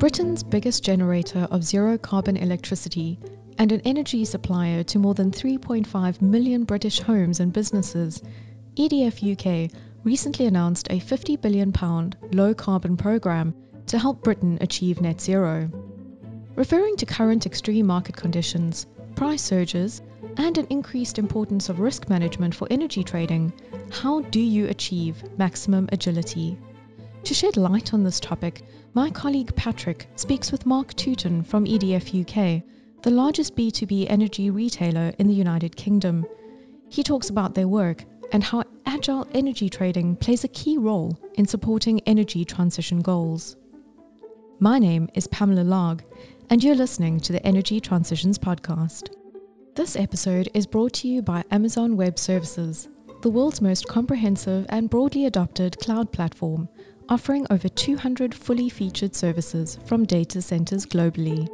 Britain's biggest generator of zero carbon electricity and an energy supplier to more than 3.5 million British homes and businesses, EDF UK recently announced a £50 billion low carbon programme to help Britain achieve net zero. Referring to current extreme market conditions, price surges, and an increased importance of risk management for energy trading, how do you achieve maximum agility? To shed light on this topic, my colleague Patrick speaks with Mark Tooten from EDF UK, the largest B2B energy retailer in the United Kingdom. He talks about their work and how agile energy trading plays a key role in supporting energy transition goals. My name is Pamela Larg, and you're listening to the Energy Transitions Podcast. This episode is brought to you by Amazon Web Services, the world's most comprehensive and broadly adopted cloud platform, offering over 200 fully featured services from data centers globally.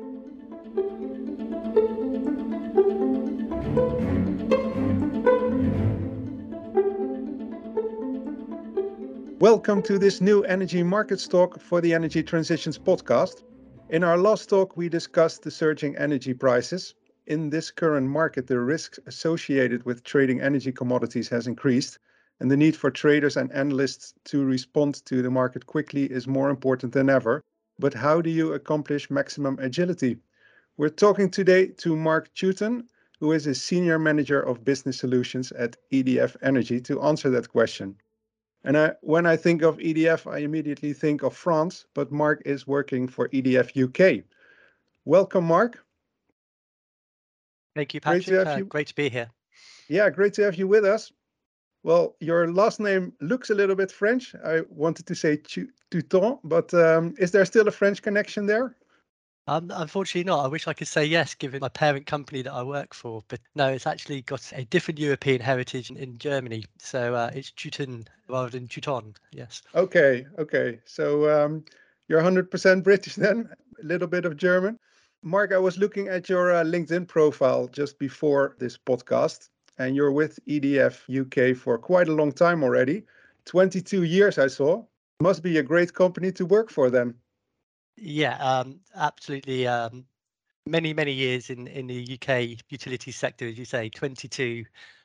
Welcome to this new energy markets talk for the Energy Transitions podcast. In our last talk, we discussed the surging energy prices. In this current market, the risks associated with trading energy commodities has increased, and the need for traders and analysts to respond to the market quickly is more important than ever. But how do you accomplish maximum agility? We're talking today to Mark Tooten, who is a senior manager of business solutions at EDF Energy, to answer that question. And I, when I think of EDF, I immediately think of France, but Mark is working for EDF UK. Welcome, Mark. Thank you, Patrick. Great to, uh, you. great to be here. Yeah, great to have you with us. Well, your last name looks a little bit French. I wanted to say Touton, but um, is there still a French connection there? Um, unfortunately not. I wish I could say yes, given my parent company that I work for, but no, it's actually got a different European heritage in, in Germany. So uh, it's Teuton rather than Teuton. Yes. Okay. Okay. So um, you're 100% British then, a little bit of German. Mark, I was looking at your uh, LinkedIn profile just before this podcast, and you're with EDF UK for quite a long time already 22 years, I saw. Must be a great company to work for them. Yeah, um, absolutely. Um, many, many years in, in the UK utility sector, as you say, 22.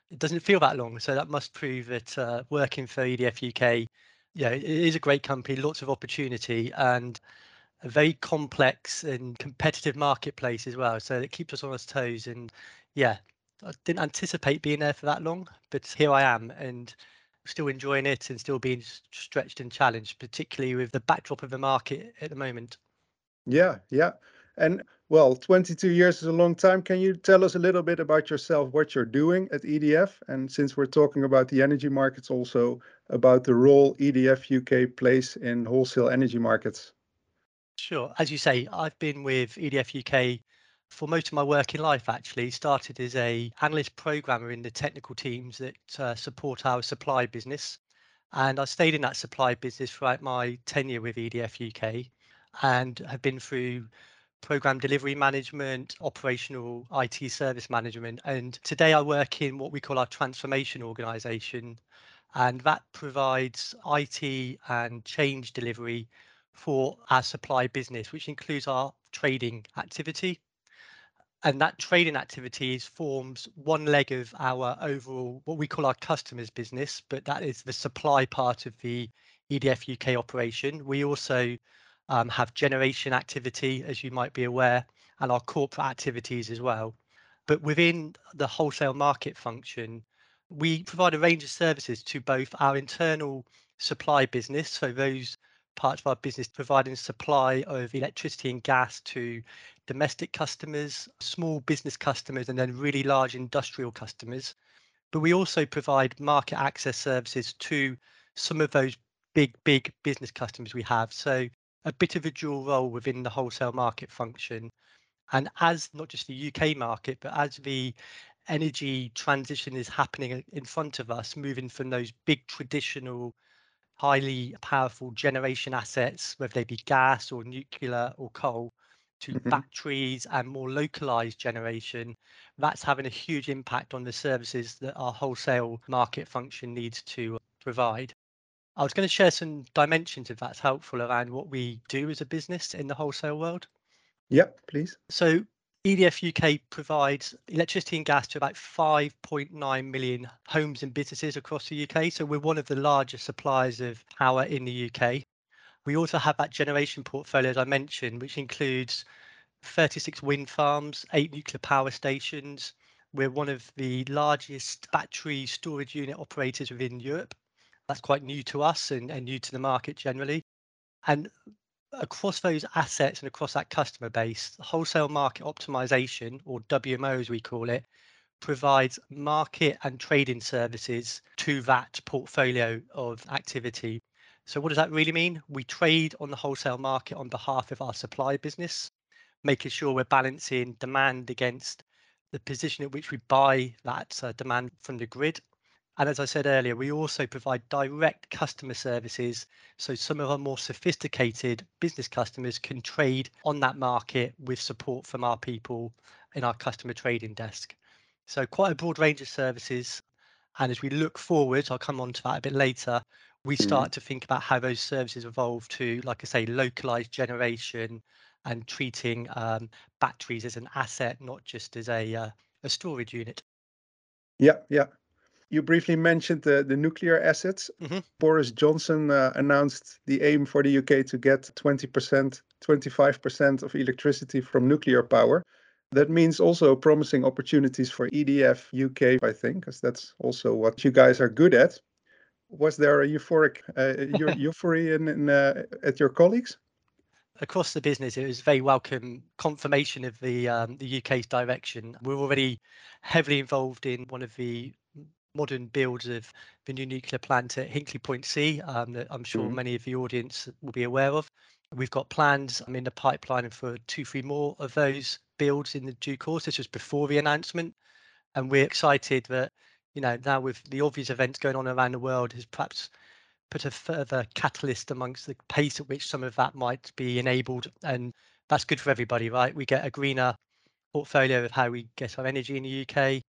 It doesn't feel that long. So that must prove that uh, working for EDF UK, yeah, it is a great company, lots of opportunity and a very complex and competitive marketplace as well. So it keeps us on our toes. And yeah, I didn't anticipate being there for that long, but here I am. And still enjoying it and still being stretched and challenged, particularly with the backdrop of the market at the moment. Yeah, yeah. And well, 22 years is a long time. Can you tell us a little bit about yourself, what you're doing at EDF? And since we're talking about the energy markets, also about the role EDF UK plays in wholesale energy markets. Sure. As you say, I've been with EDF UK for most of my working life actually started as a analyst programmer in the technical teams that uh, support our supply business. And i stayed in that supply business throughout my tenure with edf uk and have been through program delivery management operational it service management and today i work in what we call our transformation organization. And that provides it and change delivery for our supply business which includes our trading activity and that trading activities forms one leg of our overall what we call our customers business but that is the supply part of the edf uk operation. We also um, have generation activity as you might be aware and our corporate activities as well. But within the wholesale market function we provide a range of services to both our internal supply business so those parts of our business providing supply of electricity and gas to domestic customers, small business customers, and then really large industrial customers. But we also provide market access services to some of those big, big business customers we have. So a bit of a dual role within the wholesale market function. And as not just the UK market, but as the energy transition is happening in front of us, moving from those big traditional, highly powerful generation assets, whether they be gas or nuclear or coal, to mm-hmm. batteries and more localized generation, that's having a huge impact on the services that our wholesale market function needs to provide. I was going to share some dimensions, if that's helpful, around what we do as a business in the wholesale world. Yep, please. So EDF UK provides electricity and gas to about 5.9 million homes and businesses across the UK. So we're one of the largest suppliers of power in the UK. We also have that generation portfolio, as I mentioned, which includes 36 wind farms, eight nuclear power stations. We're one of the largest battery storage unit operators within Europe. That's quite new to us and, and new to the market generally. And across those assets and across that customer base, wholesale market optimization, or WMO as we call it, provides market and trading services to that portfolio of activity. So, what does that really mean? We trade on the wholesale market on behalf of our supply business, making sure we're balancing demand against the position at which we buy that uh, demand from the grid and as I said earlier, we also provide direct customer services. So some of our more sophisticated business customers can trade on that market with support from our people in our customer trading desk. So quite a broad range of services. And as we look forward, I'll come on to that a bit later, we mm-hmm. start mm-hmm. to think about how those services evolve to, like I say, localized generation and treating um, batteries as an asset, not just as a, uh, a storage unit. Yeah, yeah. You briefly mentioned the, the nuclear assets. Mm-hmm. Boris Johnson uh, announced the aim for the UK to get 20%, 25% of electricity from nuclear power. That means also promising opportunities for EDF UK, I think, because that's also what you guys are good at. Was there a euphoric uh, euphoria in, in uh, at your colleagues? across the business, it was very welcome confirmation of the um, the UK's direction. We're already heavily involved in one of the modern builds of the new nuclear plant at Hinkley Point C um, that I'm sure mm-hmm. many of the audience will be aware of. We've got plans I'm in the pipeline for two, three more of those builds in the due course. This was before the announcement. And we're excited that, you know, now with the obvious events going on around the world has perhaps put a further catalyst amongst the pace at which some of that might be enabled. And that's good for everybody, right? We get a greener portfolio of how we get our energy in the UK.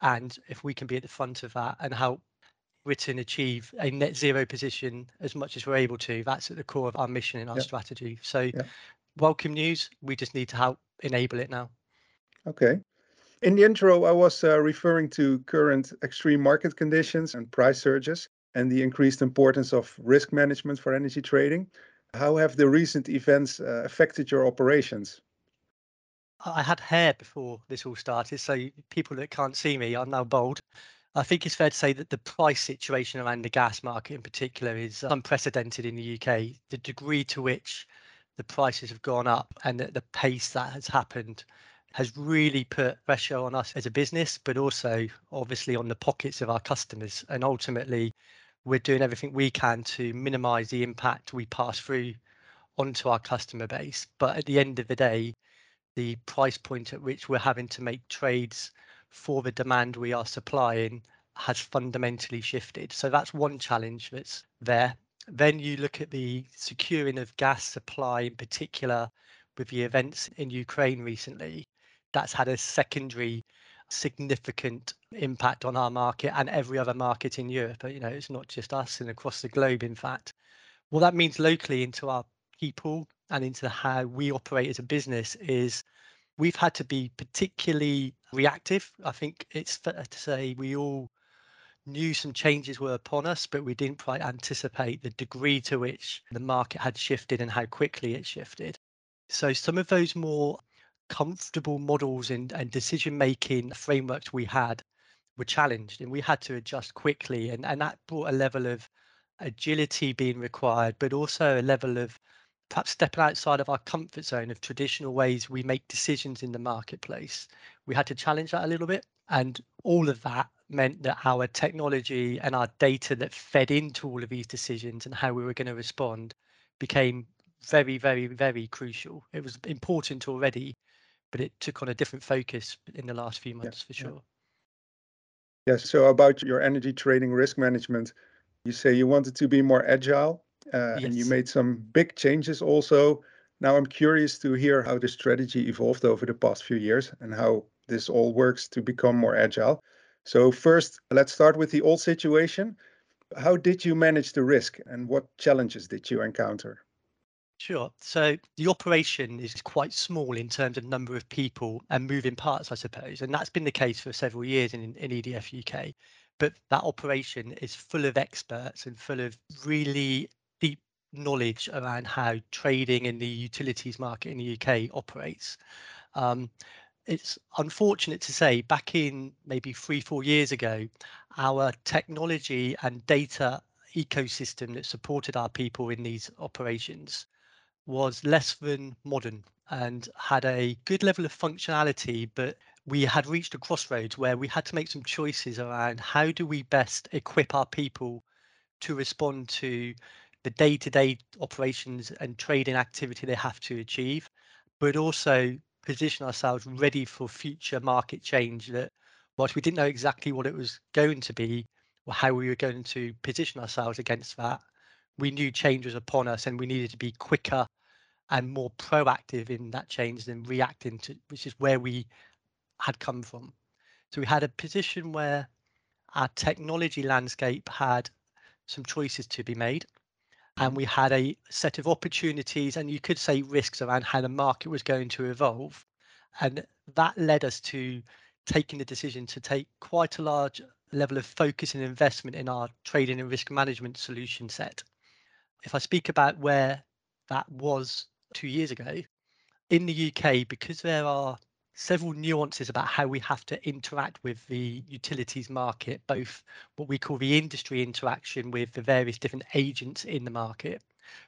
And if we can be at the front of that and help Britain achieve a net zero position as much as we're able to, that's at the core of our mission and our strategy. So, welcome news. We just need to help enable it now. Okay. In the intro, I was uh, referring to current extreme market conditions and price surges and the increased importance of risk management for energy trading. How have the recent events uh, affected your operations? I had hair before this all started, so people that can't see me, I'm now bald. I think it's fair to say that the price situation around the gas market in particular is unprecedented in the UK. The degree to which the prices have gone up and the, the pace that has happened has really put pressure on us as a business, but also obviously on the pockets of our customers. And ultimately, we're doing everything we can to minimize the impact we pass through onto our customer base. But at the end of the day, the price point at which we're having to make trades for the demand we are supplying has fundamentally shifted. So that's one challenge that's there. Then you look at the securing of gas supply, in particular with the events in Ukraine recently. That's had a secondary significant impact on our market and every other market in Europe. You know, it's not just us and across the globe, in fact. What that means locally into our people and into how we operate as a business is we've had to be particularly reactive. I think it's fair to say we all knew some changes were upon us, but we didn't quite anticipate the degree to which the market had shifted and how quickly it shifted. So some of those more comfortable models and, and decision making frameworks we had were challenged and we had to adjust quickly and, and that brought a level of agility being required but also a level of perhaps stepping outside of our comfort zone of traditional ways we make decisions in the marketplace. We had to challenge that a little bit. And all of that meant that our technology and our data that fed into all of these decisions and how we were going to respond became very, very, very crucial. It was important already, but it took on a different focus in the last few months yeah, for sure. Yeah. yeah. So about your energy trading risk management, you say you wanted to be more agile yes. and you made some big changes also. Now I'm curious to hear how the strategy evolved over the past few years and how this all works to become more agile. So first, let's start with the old situation. How did you manage the risk and what challenges did you encounter? Sure. So the operation is quite small in terms of number of people and moving parts, I suppose. And that's been the case for several years in, in EDF UK. But that operation is full of experts and full of really deep knowledge around how trading in the utilities market in the UK operates. Um, it's unfortunate to say back in maybe three, four years ago, our technology and data ecosystem that supported our people in these operations was less than modern and had a good level of functionality, but we had reached a crossroads where we had to make some choices around how do we best equip our people to respond to the day-to-day operations and trading activity they have to achieve, but also position ourselves ready for future market change that whilst we didn't know exactly what it was going to be or how we were going to position ourselves against that, we knew change was upon us and we needed to be quicker and more proactive in that change than reacting to, which is where we had come from. So we had a position where our technology landscape had some choices to be made. And we had a set of opportunities and you could say risks around how the market was going to evolve. And that led us to taking the decision to take quite a large level of focus and investment in our trading and risk management solution set. If I speak about where that was two years ago, in the UK, because there are several nuances about how we have to interact with the utilities market, both what we call the industry interaction with the various different agents in the market,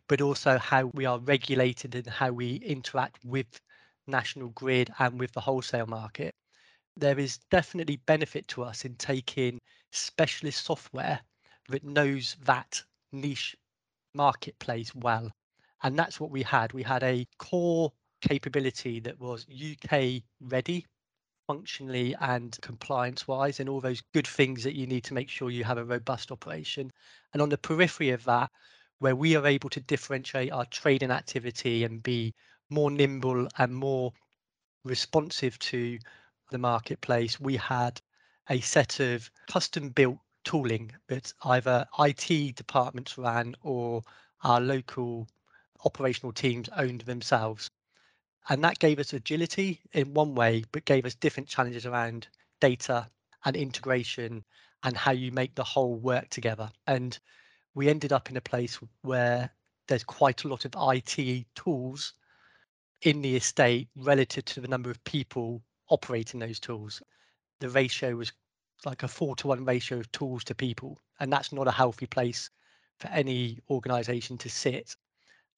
but also how we are regulated and how we interact with national grid and with the wholesale market. There is definitely benefit to us in taking specialist software that knows that niche marketplace well and that's what we had. We had a core capability that was UK ready functionally and compliance wise and all those good things that you need to make sure you have a robust operation. And on the periphery of that, where we are able to differentiate our trading activity and be more nimble and more responsive to the marketplace, we had a set of custom built tooling that either IT departments ran or our local operational teams owned themselves. And that gave us agility in one way, but gave us different challenges around data and integration and how you make the whole work together. And we ended up in a place where there's quite a lot of IT tools in the estate relative to the number of people operating those tools. The ratio was like a four to one ratio of tools to people, and that's not a healthy place for any organization to sit.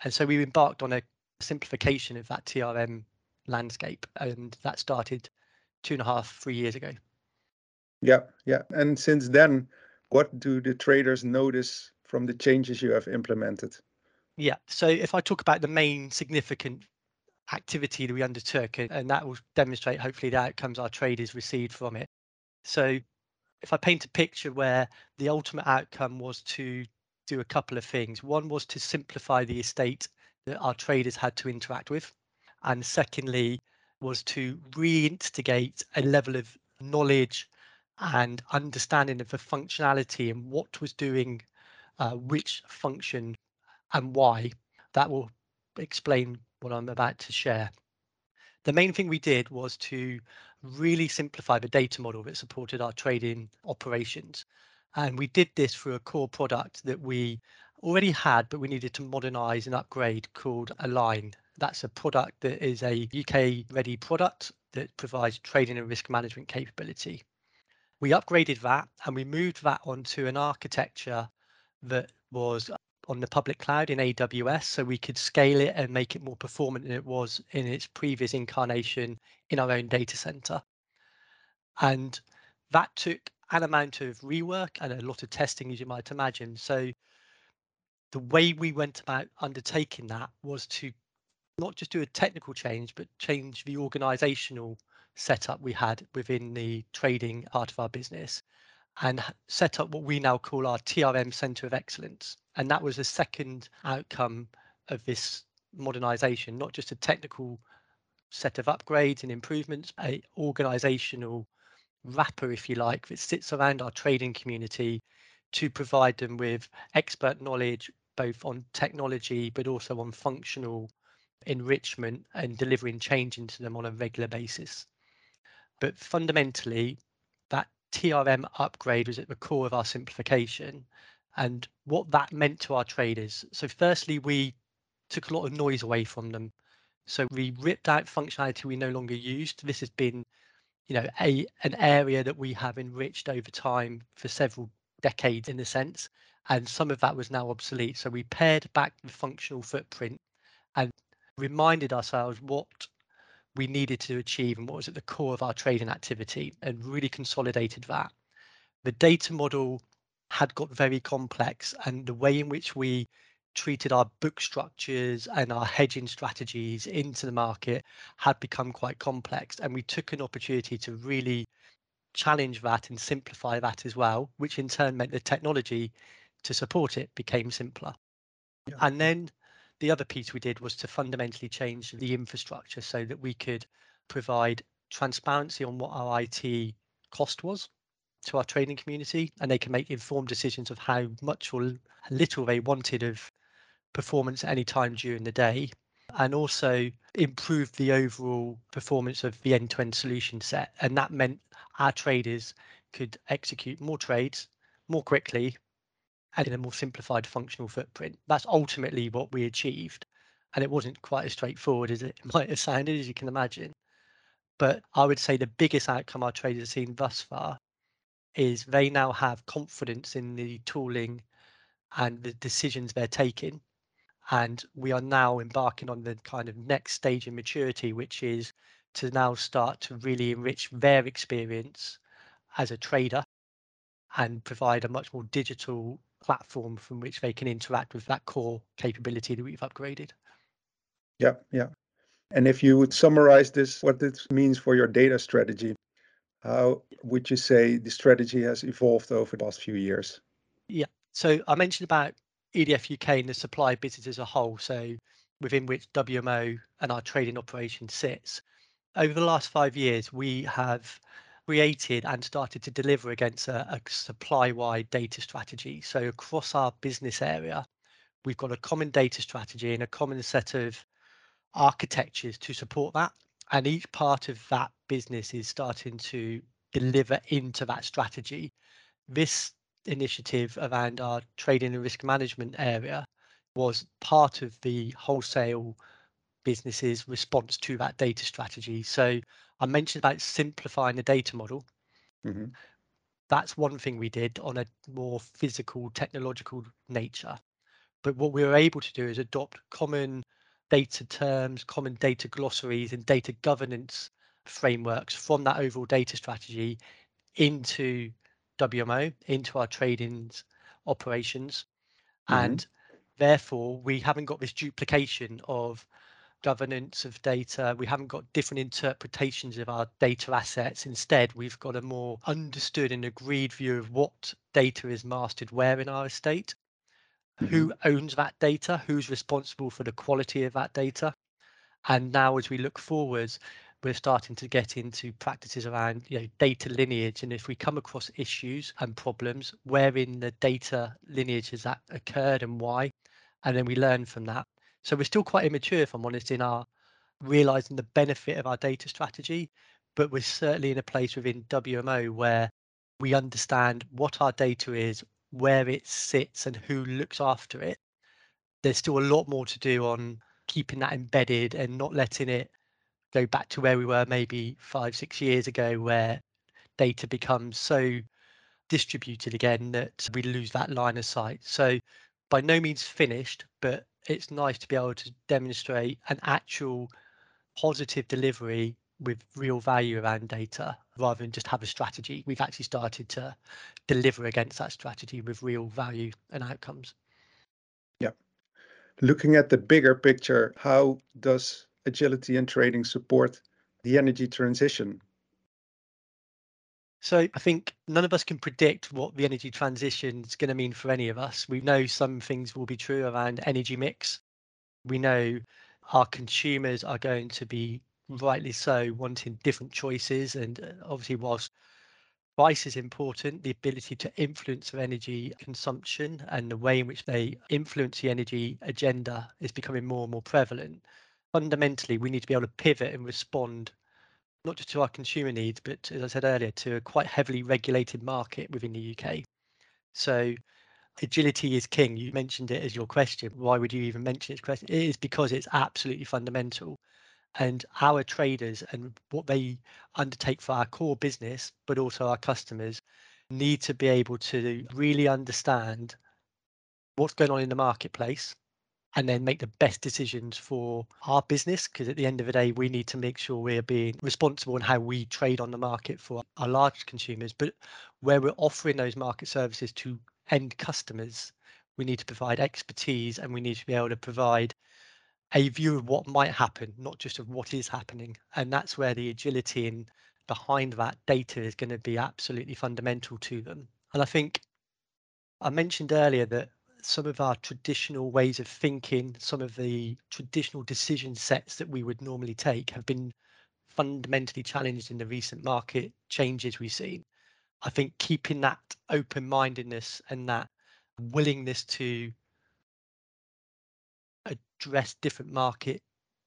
And so we embarked on a simplification of that TRM landscape, and that started two and a half, three years ago. Yeah, yeah. And since then, what do the traders notice from the changes you have implemented? Yeah. So if I talk about the main significant activity that we undertook, and that will demonstrate hopefully the outcomes our traders received from it. So if I paint a picture where the ultimate outcome was to do a couple of things. One was to simplify the estate that our traders had to interact with. And secondly, was to reinstigate a level of knowledge and understanding of the functionality and what was doing uh, which function and why. That will explain what I'm about to share. The main thing we did was to really simplify the data model that supported our trading operations. And we did this through a core product that we already had, but we needed to modernize and upgrade called Aligne. That's a product that is a UK ready product that provides trading and risk management capability. We upgraded that and we moved that onto an architecture that was on the public cloud in AWS so we could scale it and make it more performant than it was in its previous incarnation in our own data center. And that took an amount of rework and a lot of testing, as you might imagine. So the way we went about undertaking that was to not just do a technical change, but change the organizational setup we had within the trading part of our business and set up what we now call our TRM Center of Excellence. And that was a second outcome of this modernization, not just a technical set of upgrades and improvements, a organizational wrapper, if you like, that sits around our trading community to provide them with expert knowledge both on technology but also on functional enrichment and delivering change into them on a regular basis. But fundamentally, that TRM upgrade was at the core of our simplification and what that meant to our traders. So, firstly, we took a lot of noise away from them. So, we ripped out functionality we no longer used. This has been you know a an area that we have enriched over time for several decades in a sense and some of that was now obsolete so we pared back the functional footprint and reminded ourselves what we needed to achieve and what was at the core of our trading activity and really consolidated that the data model had got very complex and the way in which we treated our book structures and our hedging strategies into the market had become quite complex. And we took an opportunity to really challenge that and simplify that as well, which in turn meant the technology to support it became simpler. Yeah. And then the other piece we did was to fundamentally change the infrastructure so that we could provide transparency on what our IT cost was to our training community and they can make informed decisions of how much or little they wanted of performance at any time during the day and also improve the overall performance of the end-to-end solution set. And that meant our traders could execute more trades more quickly and in a more simplified functional footprint. That's ultimately what we achieved. And it wasn't quite as straightforward as it might have sounded as you can imagine. But i would say the biggest outcome our traders have seen thus far is they now have confidence in the tooling and the decisions they're taking and we are now embarking on the kind of next stage in maturity which is to now start to really enrich their experience as a trader and provide a much more digital platform from which they can interact with that core capability that we've upgraded. Yeah yeah. And if you would summarize this what this means for your data strategy how would you say the strategy has evolved over the past few years? Yeah. So i mentioned about EDF UK and the supply business as a whole, so within which WMO and our trading operation sits. Over the last five years, we have created and started to deliver against a, a supply-wide data strategy. So across our business area, we've got a common data strategy and a common set of architectures to support that. And each part of that business is starting to deliver into that strategy. This initiative around our trading and risk management area was part of the wholesale business's response to that data strategy. So I mentioned about simplifying the data model. Mm-hmm. That's one thing we did on a more physical, technological nature. But what we were able to do is adopt common data terms, common data glossaries, and data governance frameworks from that overall data strategy into WMO into our trading operations. Mm-hmm. And therefore, we haven't got this duplication of governance of data. We haven't got different interpretations of our data assets. Instead, we've got a more understood and agreed view of what data is mastered where in our estate, mm-hmm. who owns that data, who's responsible for the quality of that data. And now, as we look forwards, we're starting to get into practices around you know data lineage and if we come across issues and problems where in the data lineage has that occurred and why and then we learn from that. So we're still quite immature if i'm honest in our realizing the benefit of our data strategy but we're certainly in a place within wmo where we understand what our data is where it sits and who looks after it. There's still a lot more to do on keeping that embedded and not letting it go back to where we were maybe five, six years ago, where data becomes so distributed again that we lose that line of sight. So, by no means finished, but it's nice to be able to demonstrate an actual positive delivery with real value around data rather than just have a strategy. We've actually started to deliver against that strategy with real value and outcomes. Yeah. Looking at the bigger picture, how does agility and trading support the energy transition? So I think none of us can predict what the energy transition is going to mean for any of us. We know some things will be true around energy mix. We know our consumers are going to be rightly so wanting different choices and uh, obviously whilst price is important, the ability to influence their energy consumption and the way in which they influence the energy agenda is becoming more and more prevalent. Fundamentally, we need to be able to pivot and respond not just to our consumer needs, but as I said earlier, to a quite heavily regulated market within the UK. So agility is king. You mentioned it as your question. Why would you even mention it? Question? It is because it's absolutely fundamental and our traders and what they undertake for our core business, but also our customers, need to be able to really understand what's going on in the marketplace and then make the best decisions for our business because at the end of the day we need to make sure we're being responsible in how we trade on the market for our large consumers but where we're offering those market services to end customers we need to provide expertise and we need to be able to provide a view of what might happen, not just of what is happening. And that's where the agility in behind that data is going to be absolutely fundamental to them. And I think I mentioned earlier that some of our traditional ways of thinking, some of the traditional decision sets that we would normally take have been fundamentally challenged in the recent market changes we've seen. I think keeping that open mindedness and that willingness to address different market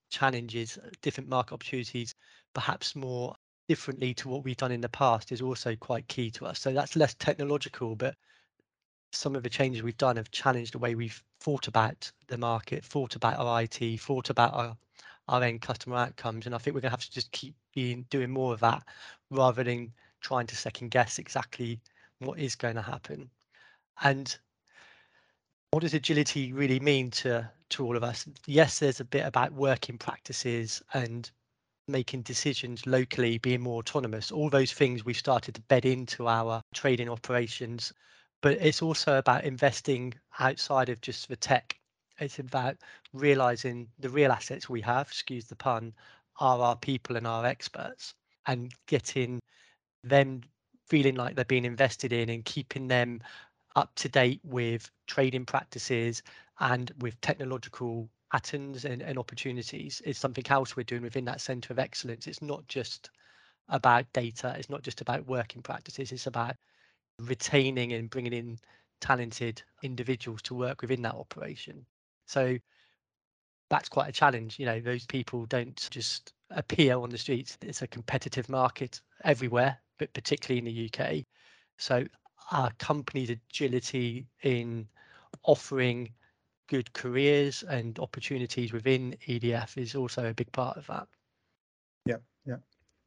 challenges, different market opportunities, perhaps more differently to what we've done in the past is also quite key to us. So that's less technological, but some of the changes we've done have challenged the way we've thought about the market, thought about our IT, thought about our our end customer outcomes. And I think we're going to have to just keep being doing more of that rather than trying to second guess exactly what is going to happen. And what does agility really mean to to all of us? Yes, there's a bit about working practices and making decisions locally, being more autonomous. All those things we've started to bed into our trading operations, but it's also about investing outside of just the tech. It's about realizing the real assets we have, excuse the pun, are our people and our experts, and getting them feeling like they're being invested in and keeping them up to date with trading practices and with technological patterns and, and opportunities is something else we're doing within that center of excellence. It's not just about data, it's not just about working practices, it's about retaining and bringing in talented individuals to work within that operation. So that's quite a challenge. You know, those people don't just appear on the streets. It's a competitive market everywhere, but particularly in the UK. So our company's agility in offering good careers and opportunities within EDF is also a big part of that.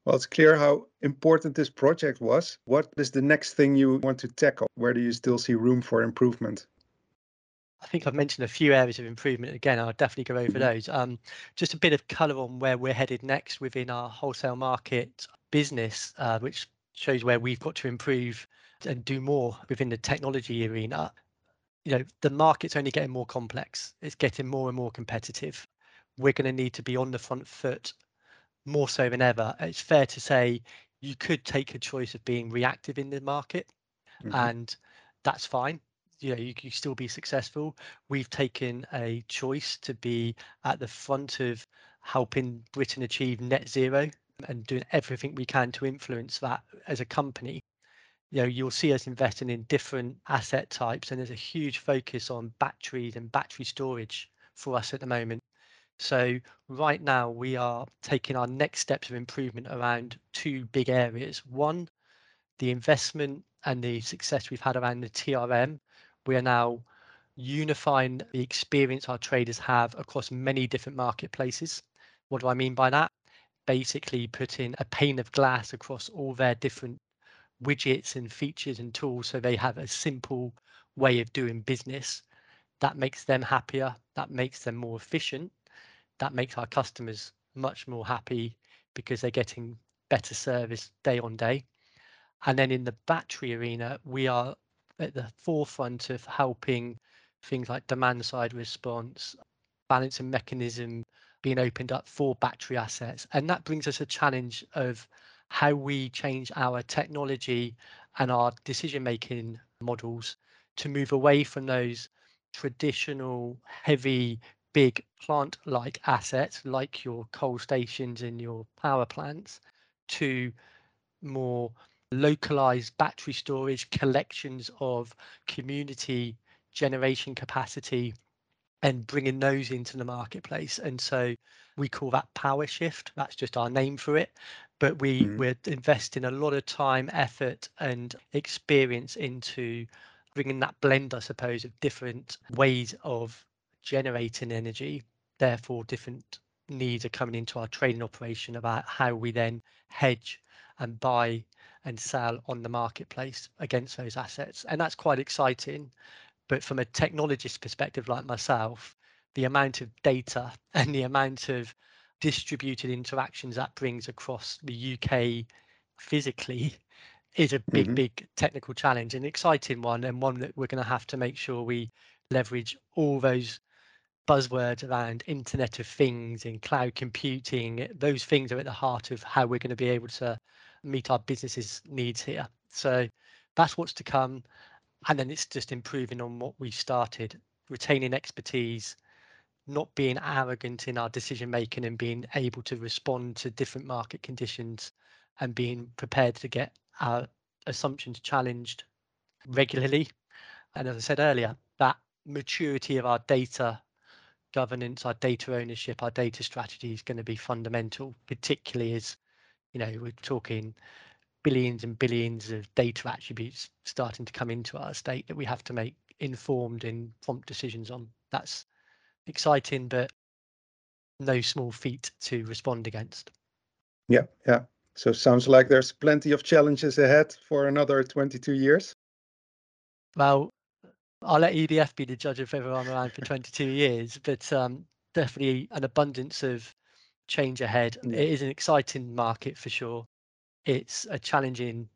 Well, it's clear how important this project was. What is the next thing you want to tackle? Where do you still see room for improvement? I think I've mentioned a few areas of improvement. Again, I'll definitely go over mm-hmm. those. Um, just a bit of colour on where we're headed next within our wholesale market business, uh, which shows where we've got to improve and do more within the technology arena. You know, the market's only getting more complex. It's getting more and more competitive. We're going to need to be on the front foot more so than ever. It's fair to say you could take a choice of being reactive in the market, mm-hmm. and that's fine. You know, you can still be successful. We've taken a choice to be at the front of helping Britain achieve net zero and doing everything we can to influence that as a company you know you'll see us investing in different asset types and there's a huge focus on batteries and battery storage for us at the moment so right now we are taking our next steps of improvement around two big areas. One the investment and the success we've had around the trm we are now unifying the experience our traders have across many different marketplaces. What do i mean by that? Basically putting a pane of glass across all their different widgets and features and tools so they have a simple way of doing business. That makes them happier, that makes them more efficient, that makes our customers much more happy because they're getting better service day on day. And then in the battery arena, we are at the forefront of helping things like demand side response, balancing mechanism being opened up for battery assets. And that brings us a challenge of how we change our technology and our decision making models to move away from those traditional heavy big plant like assets like your coal stations and your power plants to more localized battery storage, collections of community generation capacity, and bringing those into the marketplace. And so we call that power shift. That's just our name for it. But we, mm-hmm. we're investing a lot of time, effort, and experience into bringing that blend, I suppose, of different ways of generating energy. Therefore, different needs are coming into our trading operation about how we then hedge and buy and sell on the marketplace against those assets. And that's quite exciting. But from a technologist perspective, like myself, the amount of data and the amount of distributed interactions that brings across the UK physically is a big, mm-hmm. big technical challenge, an exciting one, and one that we're going to have to make sure we leverage all those buzzwords around Internet of Things and cloud computing. Those things are at the heart of how we're going to be able to meet our businesses' needs here. So that's what's to come. And then it's just improving on what we started, retaining expertise, not being arrogant in our decision making and being able to respond to different market conditions and being prepared to get our assumptions challenged regularly. And as I said earlier, that maturity of our data governance, our data ownership, our data strategy is going to be fundamental, particularly as you know we're talking billions and billions of data attributes starting to come into our state that we have to make informed and prompt decisions on. That's exciting, but no small feat to respond against. Yeah, yeah. So sounds like there's plenty of challenges ahead for another 22 years. Well, I'll let EDF be the judge of whether I'm around for 22 years, but um, definitely an abundance of change ahead. Yeah. It is an exciting market for sure. It's a challenging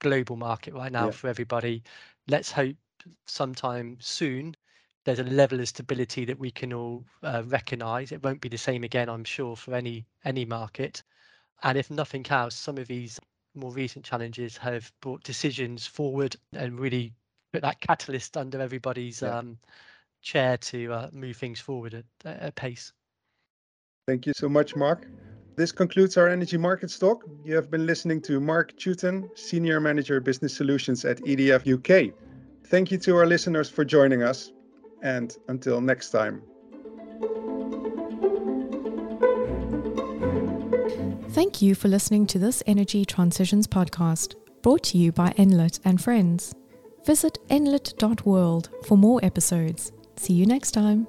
global market right now yeah. for everybody. Let's hope sometime soon there's a level of stability that we can all uh, recognize. It won't be the same again, I'm sure, for any any market. And if nothing else, some of these more recent challenges have brought decisions forward and really put that catalyst under everybody's yeah. um, chair to uh, move things forward at, at pace. Thank you so much, Mark. This concludes our energy markets talk. You have been listening to Mark Chewton, Senior Manager Business Solutions at EDF UK. Thank you to our listeners for joining us, and until next time. Thank you for listening to this Energy Transitions podcast, brought to you by Enlit and Friends. Visit enlit.world for more episodes. See you next time.